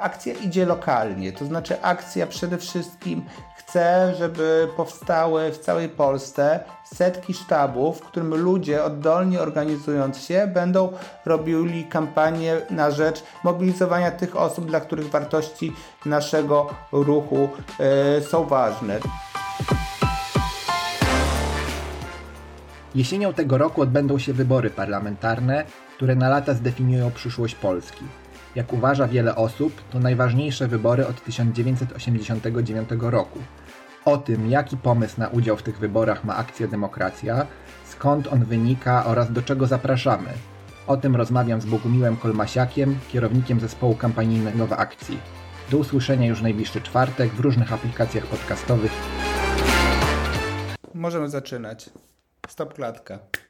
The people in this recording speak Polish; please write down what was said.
Akcja idzie lokalnie, to znaczy akcja przede wszystkim chce, żeby powstały w całej Polsce setki sztabów, w którym ludzie oddolnie organizując się będą robili kampanię na rzecz mobilizowania tych osób, dla których wartości naszego ruchu y, są ważne. Jesienią tego roku odbędą się wybory parlamentarne, które na lata zdefiniują przyszłość Polski. Jak uważa wiele osób, to najważniejsze wybory od 1989 roku. O tym, jaki pomysł na udział w tych wyborach ma Akcja Demokracja, skąd on wynika oraz do czego zapraszamy. O tym rozmawiam z Bogumiłem Kolmasiakiem, kierownikiem zespołu kampanijnego w akcji. Do usłyszenia już najbliższy czwartek w różnych aplikacjach podcastowych. Możemy zaczynać. Stop klatka.